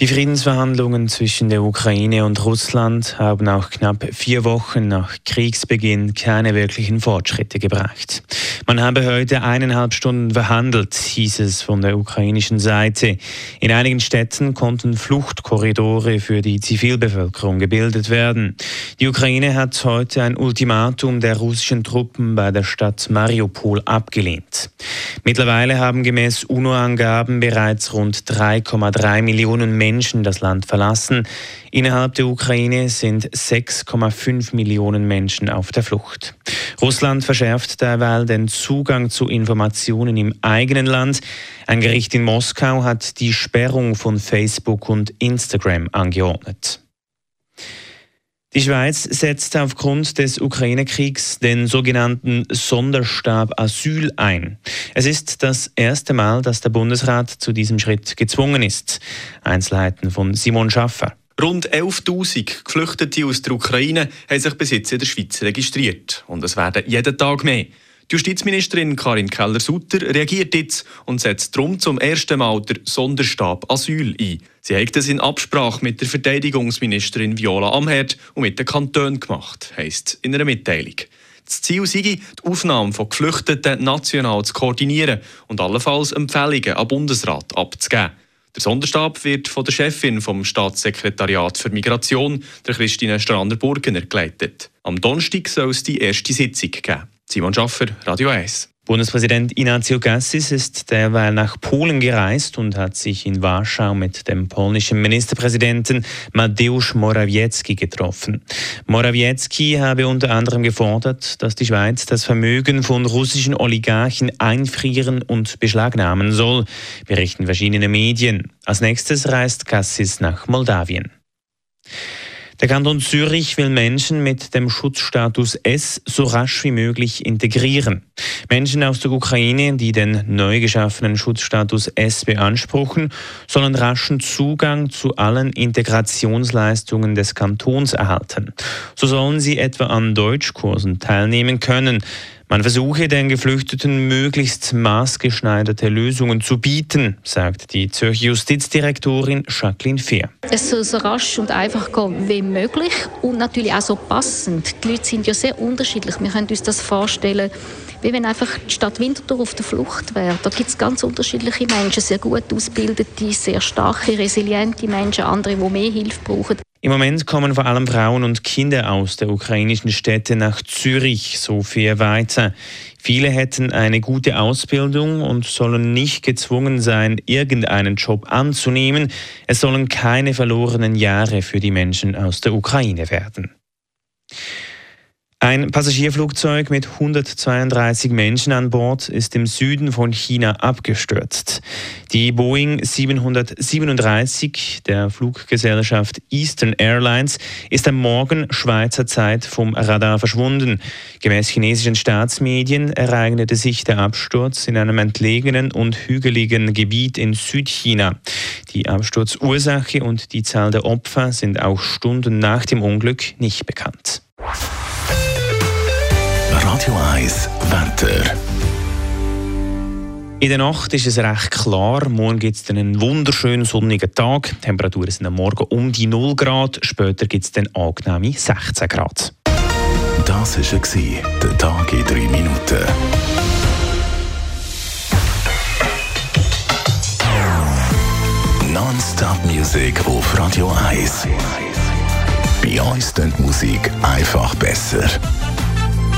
Die Friedensverhandlungen zwischen der Ukraine und Russland haben auch knapp vier Wochen nach Kriegsbeginn keine wirklichen Fortschritte gebracht. Man habe heute eineinhalb Stunden verhandelt, hieß es von der ukrainischen Seite. In einigen Städten konnten Fluchtkorridore für die Zivilbevölkerung gebildet werden. Die Ukraine hat heute ein Ultimatum der russischen Truppen bei der Stadt Mariupol abgelehnt. Mittlerweile haben gemäß UNO-Angaben bereits rund 3,3 Millionen Menschen das Land verlassen. Innerhalb der Ukraine sind 6,5 Millionen Menschen auf der Flucht. Russland verschärft derweil den Zugang zu Informationen im eigenen Land. Ein Gericht in Moskau hat die Sperrung von Facebook und Instagram angeordnet. Die Schweiz setzt aufgrund des Ukraine-Kriegs den sogenannten Sonderstab Asyl ein. Es ist das erste Mal, dass der Bundesrat zu diesem Schritt gezwungen ist. Einzelheiten von Simon Schaffer. Rund 11.000 Geflüchtete aus der Ukraine haben sich bis jetzt in der Schweiz registriert. Und es werden jeden Tag mehr. Die Justizministerin Karin Keller-Sutter reagiert jetzt und setzt darum zum ersten Mal der Sonderstab Asyl ein. Sie hat das in Absprache mit der Verteidigungsministerin Viola Amherd und mit den Kantonen gemacht, heisst in einer Mitteilung. Das Ziel sei, die Aufnahme von Geflüchteten national zu koordinieren und allenfalls Empfehlungen am Bundesrat abzugeben. Der Sonderstab wird von der Chefin vom Staatssekretariat für Migration, der Christine Strander-Burgener, geleitet. Am Donnerstag soll es die erste Sitzung geben. Simon Schaffer, Radio 1. Bundespräsident Inácio Gassis ist derweil nach Polen gereist und hat sich in Warschau mit dem polnischen Ministerpräsidenten Mateusz Morawiecki getroffen. Morawiecki habe unter anderem gefordert, dass die Schweiz das Vermögen von russischen Oligarchen einfrieren und beschlagnahmen soll, berichten verschiedene Medien. Als nächstes reist Gassis nach Moldawien. Der Kanton Zürich will Menschen mit dem Schutzstatus S so rasch wie möglich integrieren. Menschen aus der Ukraine, die den neu geschaffenen Schutzstatus S beanspruchen, sollen raschen Zugang zu allen Integrationsleistungen des Kantons erhalten. So sollen sie etwa an Deutschkursen teilnehmen können. Man versuche den Geflüchteten möglichst maßgeschneiderte Lösungen zu bieten, sagt die Zürcher Justizdirektorin Jacqueline Fehr. Es soll so rasch und einfach gehen wie möglich und natürlich auch so passend. Die Leute sind ja sehr unterschiedlich. Wir können uns das vorstellen, wie wenn einfach die Stadt Winterthur auf der Flucht wäre. Da gibt es ganz unterschiedliche Menschen, sehr gut ausgebildete, sehr starke, resiliente Menschen, andere, die mehr Hilfe brauchen. Im Moment kommen vor allem Frauen und Kinder aus der ukrainischen Städte nach Zürich, so viel weiter. Viele hätten eine gute Ausbildung und sollen nicht gezwungen sein, irgendeinen Job anzunehmen. Es sollen keine verlorenen Jahre für die Menschen aus der Ukraine werden. Ein Passagierflugzeug mit 132 Menschen an Bord ist im Süden von China abgestürzt. Die Boeing 737 der Fluggesellschaft Eastern Airlines ist am Morgen Schweizer Zeit vom Radar verschwunden. Gemäß chinesischen Staatsmedien ereignete sich der Absturz in einem entlegenen und hügeligen Gebiet in Südchina. Die Absturzursache und die Zahl der Opfer sind auch Stunden nach dem Unglück nicht bekannt. Radio 1 Wetter. In der Nacht ist es recht klar. Morgen gibt es einen wunderschönen sonnigen Tag. Die Temperaturen sind am Morgen um die 0 Grad. Später gibt es dann angenehme 16 Grad. Das war der Tag in 3 Minuten. Non-Stop Music auf Radio 1. Bei uns klingt Musik einfach besser.